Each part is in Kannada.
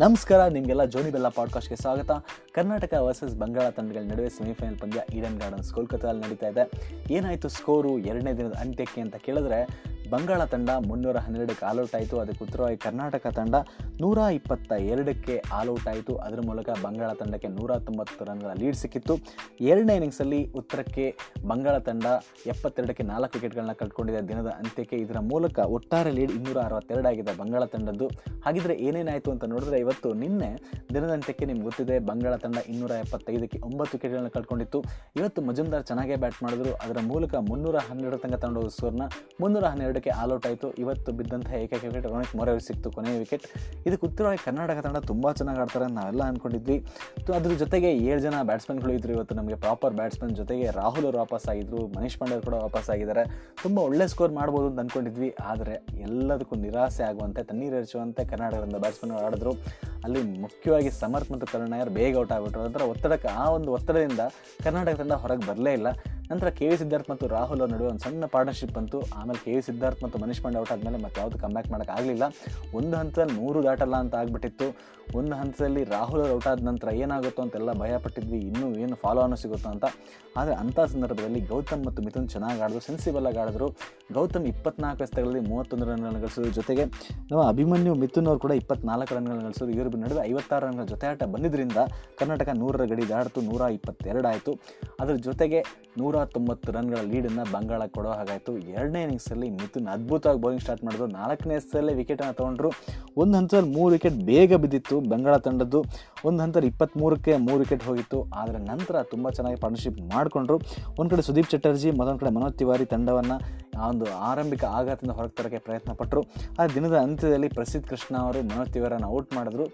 ನಮಸ್ಕಾರ, ನಿಮಗೆಲ್ಲ ಜೋನಿ ಬೆಲ್ಲ ಪಾಡ್ಕಾಸ್ಟ್ಗೆ ಸ್ವಾಗತ. ಕರ್ನಾಟಕ ವರ್ಸಸ್ ಬಂಗಾಳ ತಂಡಗಳ ನಡುವೆ ಸೆಮಿಫೈನಲ್ ಪಂದ್ಯ ಈಡನ್ ಗಾರ್ಡನ್ಸ್ ಕೋಲ್ಕತ್ತಾದಲ್ಲಿ ನಡೀತಾ ಇದೆ. ಏನಾಯಿತು ಸ್ಕೋರು ಎರಡನೇ ದಿನದ ಅಂತ್ಯಕ್ಕೆ ಅಂತ ಕೇಳಿದ್ರೆ ಬಂಗಾಳ ತಂಡ ಮುನ್ನೂರ ಹನ್ನೆರಡಕ್ಕೆ ಆಲ್ಔಟ್ ಆಯಿತು. ಅದಕ್ಕೆ ಉತ್ತರವಾಗಿ ಕರ್ನಾಟಕ ತಂಡ ನೂರ ಇಪ್ಪತ್ತ ಎರಡಕ್ಕೆ ಆಲ್ಔಟ್ ಆಯಿತು. ಅದರ ಮೂಲಕ ಬಂಗಾಳ ತಂಡಕ್ಕೆ ನೂರ ತೊಂಬತ್ತು ರನ್ಗಳ ಲೀಡ್ ಸಿಕ್ಕಿತ್ತು. ಎರಡನೇ ಇನ್ನಿಂಗ್ಸಲ್ಲಿ ಉತ್ತರಕ್ಕೆ ಬಂಗಾಳ ತಂಡ ಎಪ್ಪತ್ತೆರಡಕ್ಕೆ ನಾಲ್ಕು ವಿಕೆಟ್ಗಳನ್ನ ಕಳ್ಕೊಂಡಿದೆ ದಿನದ ಅಂತ್ಯಕ್ಕೆ. ಇದರ ಮೂಲಕ ಒಟ್ಟಾರೆ ಲೀಡ್ ಇನ್ನೂರ ಅರವತ್ತೆರಡಾಗಿದೆ ಬಂಗಾಳ ತಂಡದ್ದು. ಹಾಗಿದ್ರೆ ಏನೇನಾಯಿತು ಅಂತ ನೋಡಿದ್ರೆ ಇವತ್ತು ನಿನ್ನೆ ದಿನದ ಅಂತ್ಯಕ್ಕೆ ನಿಮ್ಗೆ ಗೊತ್ತಿದೆ, ಬಂಗಾಳ ತಂಡ ಇನ್ನೂರ ಎಪ್ಪತ್ತೈದಕ್ಕೆ ಒಂಬತ್ತು ವಿಕೆಟ್ಗಳನ್ನ ಕಳ್ಕೊಂಡಿತ್ತು. ಇವತ್ತು ಮಜುಮ್ದಾರ್ ಚೆನ್ನಾಗೇ ಬ್ಯಾಟ್ ಮಾಡಿದ್ರು. ಅದರ ಮೂಲಕ ಮುನ್ನೂರ ಹನ್ನೆರಡು ತನಕ ತಗೊಂಡೋದ ಸೋರ್ನ ಮುನ್ನೂರ ಹನ್ನೆರಡಕ್ಕೆ ಆಲ್ಔಟ್ ಆಯಿತು. ಇವತ್ತು ಬಿದ್ದಂತಹ ಏಕೈಕ ವಿಕೆಟ್ ರೋಹಿತ್ ಮೊರೆ ಸಿಕ್ತು. ಕೊನೆಯ ವಿಕೆಟ್ ಇದಕ್ಕೆ ಉತ್ತರವಾಗಿ ಕರ್ನಾಟಕ ತಂಡ ತುಂಬ ಚೆನ್ನಾಗಿ ಆಡ್ತಾರೆ ನಾವೆಲ್ಲ ಅಂದ್ಕೊಂಡಿದ್ವಿ ಅದ್ರ ಜೊತೆಗೆ ಏಳು ಜನ ಬ್ಯಾಟ್ಸ್ಮನ್ಗಳು ಇದ್ರು ಇವತ್ತು. ನಮಗೆ ಪ್ರಾಪರ್ ಬ್ಯಾಟ್ಸ್ಮನ್ ಜೊತೆಗೆ ರಾಹುಲ್ ಅವರು ವಾಪಸ್ ಆಗಿದ್ರು. ಮನೀಶ್ ಪಾಂಡೆ ಕೂಡ ವಾಪಸ್ ಆಗಿದ್ದಾರೆ. ತುಂಬ ಒಳ್ಳೆ ಸ್ಕೋರ್ ಮಾಡ್ಬೋದು ಅಂತ ಅಂದ್ಕೊಂಡಿದ್ವಿ ಆದರೆ ಎಲ್ಲದಕ್ಕೂ ನಿರಾಸೆ ಆಗುವಂತೆ, ತಣ್ಣೀರು ಎರಚುವಂತೆ ಕರ್ನಾಟಕದಿಂದ ಬ್ಯಾಟ್ಸ್ಮನ್ ಆಡಿದ್ರು. ಅಲ್ಲಿ ಮುಖ್ಯವಾಗಿ ಸಮರ್ಥ್ ಮತ್ತು ಕರುಣ್ ಬೇಗ ಔಟ್ ಆಗಿಬಿಟ್ರು. ಅದರ ಒತ್ತಡಕ್ಕೆ ಆ ಒಂದು ಒತ್ತಡದಿಂದ ಕರ್ನಾಟಕ ತಂಡ ಹೊರಗೆ ಬರಲೇ ಇಲ್ಲ. ನಂತರ ಕೆ ವಿ ಸಿದ್ಧಾರ್ಥ್ ಮತ್ತು ರಾಹುಲ್ ಅವ್ರ ನಡುವೆ ಒಂದು ಸಣ್ಣ ಪಾರ್ಟ್ನರ್ಶಿಪ್ ಬಂತು. ಆಮೇಲೆ ಕೆ ವಿ ಸಿದ್ಧಾರ್ಥ್ ಮತ್ತು ಮನೀಶ್ ಪಾಂಡೆ ಔಟ್ ಆದಮೇಲೆ ಮತ್ತೆ ಯಾವುದು ಕಮ್ಬ್ಯಾಕ್ ಆಗಲಿಲ್ಲ. ಒಂದು ಹಂತದಲ್ಲಿ ನೂರು ದಾಟಲ್ಲ ಅಂತ ಆಗ್ಬಿಟ್ಟಿತ್ತು. ಒಂದು ಹಂತದಲ್ಲಿ ರಾಹುಲ್ ಅವ್ರು ಔಟ್ ಆದ ನಂತರ ಏನಾಗುತ್ತೋ ಅಂತೆಲ್ಲ ಭಯಪಟ್ಟಿದ್ವಿ ಇನ್ನೂ ಏನು ಫಾಲೋ ಅನ್ನೋ ಸಿಗುತ್ತೋ ಅಂತ. ಆದರೆ ಅಂಥ ಸಂದರ್ಭದಲ್ಲಿ ಗೌತಮ್ ಮತ್ತು ಮಿಥುನ್ ಚೆನ್ನಾಗಿ ಆಡಿದ್ರು ಸೆನ್ಸಿಬಲ್ ಆಗಿ ಆಡಿದ್ರು. ಗೌತಮ್ ಇಪ್ಪತ್ನಾಲ್ಕು ಎಸೆತಗಳಲ್ಲಿ ಮೂವತ್ತೊಂದು ರನ್ಗಳನ್ನು ಗಳಿಸೋದ್ರ ಜೊತೆಗೆ. ನಾವು ಅಭಿಮನ್ಯು, ಮಿಥುನ್ ಅವರು ಕೂಡ ಇಪ್ಪತ್ನಾಲ್ಕು ರನ್ಗಳನ್ನು ಗಳಿಸೋದು ಇವರಿಬ್ಬರ ನಡುವೆ ಐವತ್ತಾರು ರನ್ಗಳ ಜೊತೆ ಆಟ ಬಂದಿದ್ದರಿಂದ ಕರ್ನಾಟಕ ನೂರರ ಗಡಿ ದಾಡ್ತು ನೂರ ಇಪ್ಪತ್ತೆರಡು ಆಯಿತು. ಅದರ ಜೊತೆಗೆ ನೂರ ತೊಂಬತ್ತು ರನ್ಗಳ ಲೀಡನ್ನು ಬಂಗಾಳ ಕೊಡೋ ಹಾಗಾಯಿತು. ಎರಡನೇ ಇನ್ನಿಂಗ್ಸಲ್ಲಿ ಮಿಥುನ್ ಅದ್ಭುತವಾಗಿ ಬೌಲಿಂಗ್ ಸ್ಟಾರ್ಟ್ ಮಾಡಿದ್ರು. ನಾಲ್ಕನೇ ಎಸೆತಲ್ಲೇ ವಿಕೆಟನ್ನು ತೊಗೊಂಡ್ರು. ಒಂದು ಹಂತದಲ್ಲಿ ಮೂರು ವಿಕೆಟ್ ಬೇಗ ಬಿದ್ದಿತ್ತು ಬಂಗಾಳ ತಂಡದ್ದು. ಒಂದು ಹಂತದಲ್ಲಿ ಇಪ್ಪತ್ತ್ಮೂರಕ್ಕೆ ಮೂರು ವಿಕೆಟ್ ಹೋಗಿತ್ತು. ಆದರೆ ನಂತರ ತುಂಬ ಚೆನ್ನಾಗಿ ಪಾರ್ಟ್ನರ್ಶಿಪ್ ಮಾಡಿಕೊಂಡ್ರು. ಒಂದು ಕಡೆ ಸುದೀಪ್ ಚಟರ್ಜಿ, ಮತ್ತೊಂದು ಕಡೆ ಮನೋಜ್ ತಿವಾರಿ ತಂಡವನ್ನು ಆ ಒಂದು ಆರಂಭಿಕ ಆಘಾತದಿಂದ ಹೊರಗೆ ತರೋಕ್ಕೆ ಪ್ರಯತ್ನ ಪಟ್ಟರು ಆ ದಿನದ ಅಂತ್ಯದಲ್ಲಿ ಪ್ರಸಿದ್ಧ ಕೃಷ್ಣ ಅವರು ಮನೋಜ್ ತಿವಾರನ್ನು ಔಟ್ ಮಾಡಿದ್ರು.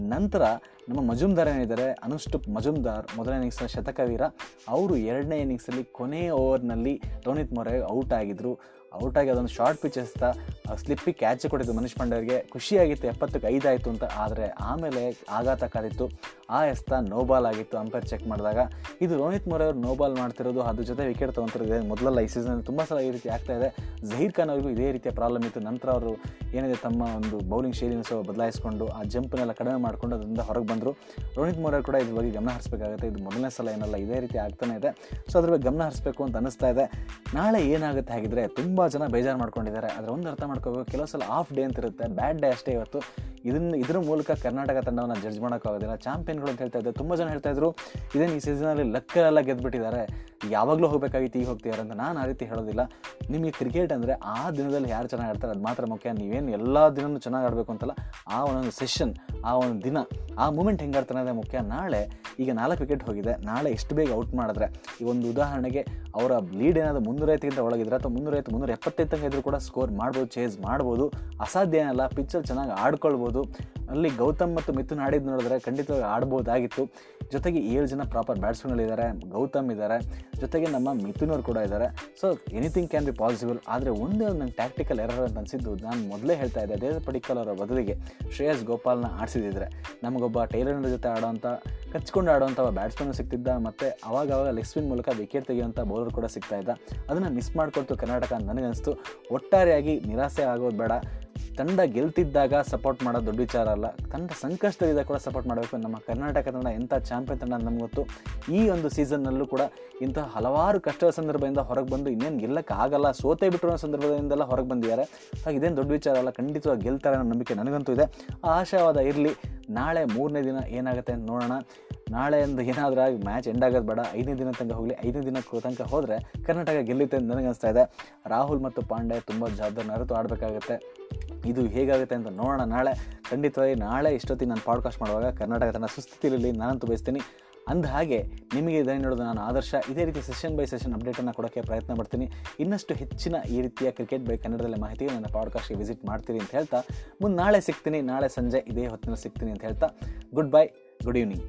ನಂತರ ನಮ್ಮ ಮಜುಮ್ದಾರ್ ಏನಿದ್ದಾರೆ ಅನುಷ್ಠುಪ್ ಮಜುಮ್ದಾರ್ ಮೊದಲನೇ ಇನ್ನಿಂಗ್ಸ್ನ ಶತಕವೀರ. ಅವರು ಎರಡನೇ ಇನ್ನಿಂಗ್ಸಲ್ಲಿ ಕೊನೆಯ ಓವರ್ನಲ್ಲಿ ರೋನಿತ್ ಮೊರೆ ಔಟ್ ಆಗಿದ್ರು. ಔಟ್ ಆಗಿ ಅದೊಂದು ಶಾರ್ಟ್ ಪಿಚ್ ಎಸ್ತಾ ಸ್ಲಿಪ್ಪಿಗೆ ಕ್ಯಾಚ್ ಕೊಟ್ಟಿದ್ದು ಮನೀಶ್ ಪಾಂಡೆ ಅವರಿಗೆ. ಖುಷಿಯಾಗಿತ್ತು, ಎಪ್ಪತ್ತಕ್ಕೆ ಐದು ಆಯಿತು ಅಂತ. ಆದರೆ ಆಮೇಲೆ ಆಘಾತ ಕಾದಿತ್ತು ಆ ಎಸ್ತ ನೋಬಾಲ್ ಆಗಿತ್ತು ಅಂಪೈರ್ ಚೆಕ್ ಮಾಡಿದಾಗ. ಇದು ರೋಹಿತ್ ಮೊರೆ ಅವರು ನೋಬಾಲ್ ಮಾಡ್ತಿರೋದು, ಅದ್ರ ಜೊತೆ ವಿಕೆಟ್ ತೊಗೊಂತಿರೋದು ಮೊದಲೆಲ್ಲ ಈ ಸೀಸನ್ ತುಂಬ ಸಲ ಈ ರೀತಿ ಆಗ್ತಾ ಇದೆ. ಜಹೀರ್ ಖಾನ್ ಅವರಿಗೂ ಇದೇ ರೀತಿಯ ಪ್ರಾಬ್ಲಮ್ ಇತ್ತು. ನಂತರ ಅವರು ಏನಿದೆ ತಮ್ಮ ಒಂದು ಬೌಲಿಂಗ್ ಶೈಲಿನ ಸಹ ಬದಲಾಯಿಸ್ಕೊಂಡು, ಆ ಜಂಪ್ನೆಲ್ಲ ಕಡಿಮೆ ಮಾಡಿಕೊಂಡು ಅದರಿಂದ ಹೊರಗೆ ಬಂದರು. ರೋಹಿತ್ ಮೊರೆ ಕೂಡ ಇದ್ರ ಬಗ್ಗೆ ಗಮನ ಹರಿಸಬೇಕಾಗುತ್ತೆ. ಇದು ಮೊದಲನೇ ಸಲ ಏನಲ್ಲ, ಇದೇ ರೀತಿ ಆಗ್ತಾನೆ ಇದೆ. ಸೊ ಅದ್ರ ಬಗ್ಗೆ ಗಮನ ಹರಿಸಬೇಕು ಅಂತ ಅನಿಸ್ತಾ ಇದೆ. ನಾಳೆ ಏನಾಗುತ್ತೆ ಹಾಗಿದ್ರೆ ತುಂಬ ಜನ ಬೇಜಾರು ಮಾಡ್ಕೊಂಡಿದ್ದಾರೆ. ಅದರ ಒಂದು ಅರ್ಥ ಮಾಡ್ಕೋಬೇಕು, ಕೆಲವು ಸಲ ಆಫ್ ಡೇ ಅಂತ ಇರುತ್ತೆ ಬ್ಯಾಡ್ ಡೇ ಅಷ್ಟೇ ಇವತ್ತು. ಇದನ್ನ ಇದ್ರ ಮೂಲಕ ಕರ್ನಾಟಕ ತಂಡವನ್ನು ಜಡ್ಜ್ ಮಾಡೋಕ್ಕಾಗೋದಿಲ್ಲ ಚಾಂಪಿಯನ್ಗಳು ಅಂತ ಹೇಳ್ತಾ ಇದ್ದಾರೆ ತುಂಬ ಜನ ಹೇಳ್ತಾ ಇದ್ರು, ಇದೇನು ಈ ಸೀಸನಲ್ಲಿ ಲಕ್ಕರೆಲ್ಲ ಗೆದ್ದುಬಿಟ್ಟಿದ್ದಾರೆ ಯಾವಾಗಲೂ ಹೋಗಬೇಕಾಗಿತ್ತು ಈಗ ಹೋಗ್ತಿದ್ದಾರೆ ಅಂತ ನಾನು ಆ ರೀತಿ ಹೇಳೋದಿಲ್ಲ. ನಿಮಗೆ ಕ್ರಿಕೆಟ್ ಅಂದರೆ ಆ ದಿನದಲ್ಲಿ ಯಾರು ಚೆನ್ನಾಗಿ ಆಡ್ತಾರೆ ಅದು ಮಾತ್ರ ಮುಖ್ಯ. ನೀವೇನು ಎಲ್ಲ ದಿನವೂ ಚೆನ್ನಾಗಿ ಆಡಬೇಕು ಅಂತಲ್ಲ, ಆ ಒಂದೊಂದು ಸೆಷನ್ ಆ ಒಂದು ದಿನ, ಆ ಮೂಮೆಂಟ್ ಹೆಂಗೆ ಆಡ್ತಾನೆ ಮುಖ್ಯ. ನಾಳೆ ಈಗ ನಾಲ್ಕು ವಿಕೆಟ್ ಹೋಗಿದೆ. ನಾಳೆ ಎಷ್ಟು ಬೇಗ ಔಟ್ ಮಾಡಿದ್ರೆ? ಈ ಒಂದು ಉದಾಹರಣೆಗೆ ಅವರ ಲೀಡ್ ಏನಾದರೂ ಮುನ್ನೂರೈತಿಗಿಂತ ಒಳಗಿದ್ರೆ ಅಥವಾ ಮುನ್ನೂರೈವತ್ತು ಮುನ್ನೂರ ಎಪ್ಪತ್ತೈದು ತನಕ ಇದ್ರೂ ಕೂಡ ಸ್ಕೋರ್ ಮಾಡ್ಬೋದು ಚೇಸ್ ಮಾಡ್ಬೋದು. ಅಸಾಧ್ಯ ಏನಲ್ಲ ಪಿಚ್ಚಲ್ಲಿ ಚೆನ್ನಾಗಿ ಆಡ್ಕೊಳ್ಬೋದು. ಅಲ್ಲಿ ಗೌತಮ್ ಮತ್ತು ಮಿಥುನ್ ಆಡಿದ್ದು ನೋಡಿದ್ರೆ ಖಂಡಿತವಾಗಿ ಆಡ್ಬೋದಾಗಿತ್ತು. ಜೊತೆಗೆ ಏಳು ಜನ ಪ್ರಾಪರ್ ಬ್ಯಾಟ್ಸ್ಮನ್ಗಳಿದ್ದಾರೆ ಗೌತಮ್ ಇದ್ದಾರೆ ಜೊತೆಗೆ ನಮ್ಮ ಮಿಥುನ್ ಅವರು ಕೂಡ ಇದ್ದಾರೆ so anything can be possible ಆದರೆ ಒಂದೇ ಒಂದು ನಂಗೆ ಟ್ಯಾಕ್ಟಿಕಲ್ ಎರರ್ ಅಂತ ಅನಿಸಿದ್ದು ನಾನು ಮೊದಲೇ ಹೇಳ್ತಾ ಇದ್ದೆ ದೇವ ಪಡಿಕಲ್ ಅವರ ಬದಲಿಗೆ ಶ್ರೇಯಸ್ ಗೋಪಾಲ್ನ ಆಡಿಸಿದ್ರೆ ನಮಗೊಬ್ಬ ಟೈಲರ್ನ ಜೊತೆ ಆಡೋವಂಥ ಕಚ್ಕೊಂಡು ಆಡುವಂಥ ಬ್ಯಾಟ್ಸ್ಮನ್ ಸಿಗ್ತಿದ್ದ, ಮತ್ತು ಅವಾಗ ಅವಾಗ ಲೆಗ್ ಸ್ಪಿನ್ ಮೂಲಕ ವಿಕೆಟ್ ತೆಗೆಯುವಂಥ ಬೌಲರ್ ಕೂಡ ಸಿಗ್ತಾ ಇದ್ದ. ಅದನ್ನು ಮಿಸ್ ಮಾಡಿಕೊಡ್ತು ಕರ್ನಾಟಕ ನನಗನ್ನಿಸ್ತು. ಒಟ್ಟಾರೆಯಾಗಿ ನಿರಾಸೆ ಆಗೋದು ಬೇಡ. ತಂಡ ಗೆಲ್ತಿದ್ದಾಗ ಸಪೋರ್ಟ್ ಮಾಡೋದು ದೊಡ್ಡ ವಿಚಾರ ಅಲ್ಲ. ತಂಡ ಸಂಕಷ್ಟದಿಂದ ಕೂಡ ಸಪೋರ್ಟ್ ಮಾಡಬೇಕು. ನಮ್ಮ ಕರ್ನಾಟಕ ತಂಡ ಎಂಥ ಚಾಂಪಿಯನ್ ತಂಡ ಅಂತ ನಮ್ಗೆ ಗೊತ್ತು. ಈ ಒಂದು ಸೀಸನ್ನಲ್ಲೂ ಕೂಡ ಇಂಥ ಹಲವಾರು ಕಷ್ಟದ ಸಂದರ್ಭದಿಂದ ಹೊರಗೆ ಬಂದು ಇನ್ನೇನು ಗೆಲ್ಲಕ್ಕೆ ಆಗಲ್ಲ, ಸೋತೆ ಬಿಟ್ಟಿರೋ ಸಂದರ್ಭದಿಂದೆಲ್ಲ ಹೊರಗೆ ಬಂದಿದ್ದಾರೆ. ಹಾಗೆ ಇದೇನು ದೊಡ್ಡ ವಿಚಾರ ಅಲ್ಲ, ಖಂಡಿತವಾಗಿ ಗೆಲ್ತಾರೆ ಅನ್ನೋ ನಂಬಿಕೆ ನನಗಂತೂ ಇದೆ. ಆ ಆಶಾವಾದ ಇರಲಿ, ನಾಳೆ ಮೂರನೇ ದಿನ ಏನಾಗುತ್ತೆ ಅಂತ ನೋಡೋಣ. ನಾಳೆ ಒಂದು ಏನಾದರೂ ಆಗಿ ಮ್ಯಾಚ್ ಎಂಡ್ ಆಗೋದು ಬೇಡ. ಐದನೇ ದಿನ ತನಕ ಹೋಗಲಿ, ಐದನೇ ದಿನ ತನಕ ಹೋದರೆ ಕರ್ನಾಟಕ ಗೆಲ್ಲುತ್ತೆ ಅಂತ ನನಗನ್ನಿಸ್ತಾ ಇದೆ. ರಾಹುಲ್ ಮತ್ತು ಪಾಂಡೆ ತುಂಬ ಜವಾಬ್ದಾರಿ ಅರಿತು ಆಡಬೇಕಾಗುತ್ತೆ. ಇದು ಹೇಗಾಗುತ್ತೆ ಅಂತ ನೋಡೋಣ ನಾಳೆ. ಖಂಡಿತವಾಗಿ ನಾಳೆ ಇಷ್ಟೊತ್ತಿಗೆ ನಾನು ಪಾಡ್ಕಾಸ್ಟ್ ಮಾಡುವಾಗ ಕರ್ನಾಟಕ ತನ್ನ ಸುಸ್ಥಿತಿಯಲ್ಲಿ ನಾನಂತೂ ಬಯಸ್ತೀನಿ. ಅಂದ ಹಾಗೆ ನಿಮಗೆ ಇದನ್ನು ನೋಡೋದು ನಾನು ಆದರ್ಶ. ಇದೇ ರೀತಿ ಸೆಷನ್ ಬೈ ಸೆಷನ್ ಅಪ್ಡೇಟನ್ನು ಕೊಡೋಕ್ಕೆ ಪ್ರಯತ್ನ ಮಾಡ್ತೀನಿ. ಇನ್ನಷ್ಟು ಹೆಚ್ಚಿನ ಈ ರೀತಿಯ ಕ್ರಿಕೆಟ್ ಬೈ ಕನ್ನಡದಲ್ಲಿ ಮಾಹಿತಿ ನನ್ನ ಪಾಡ್ಕಾಸ್ಟ್ಗೆ ವಿಸಿಟ್ ಮಾಡ್ತೀನಿ ಅಂತ ಹೇಳ್ತಾ, ಮುಂದೆ ನಾಳೆ ಸಿಗ್ತೀನಿ. ನಾಳೆ ಸಂಜೆ ಇದೇ ಹೊತ್ತಿನಲ್ಲಿ ಸಿಗ್ತೀನಿ ಅಂತ ಹೇಳ್ತಾ ಗುಡ್ ಬೈ ಗುಡ್ ಈವ್ನಿಂಗ್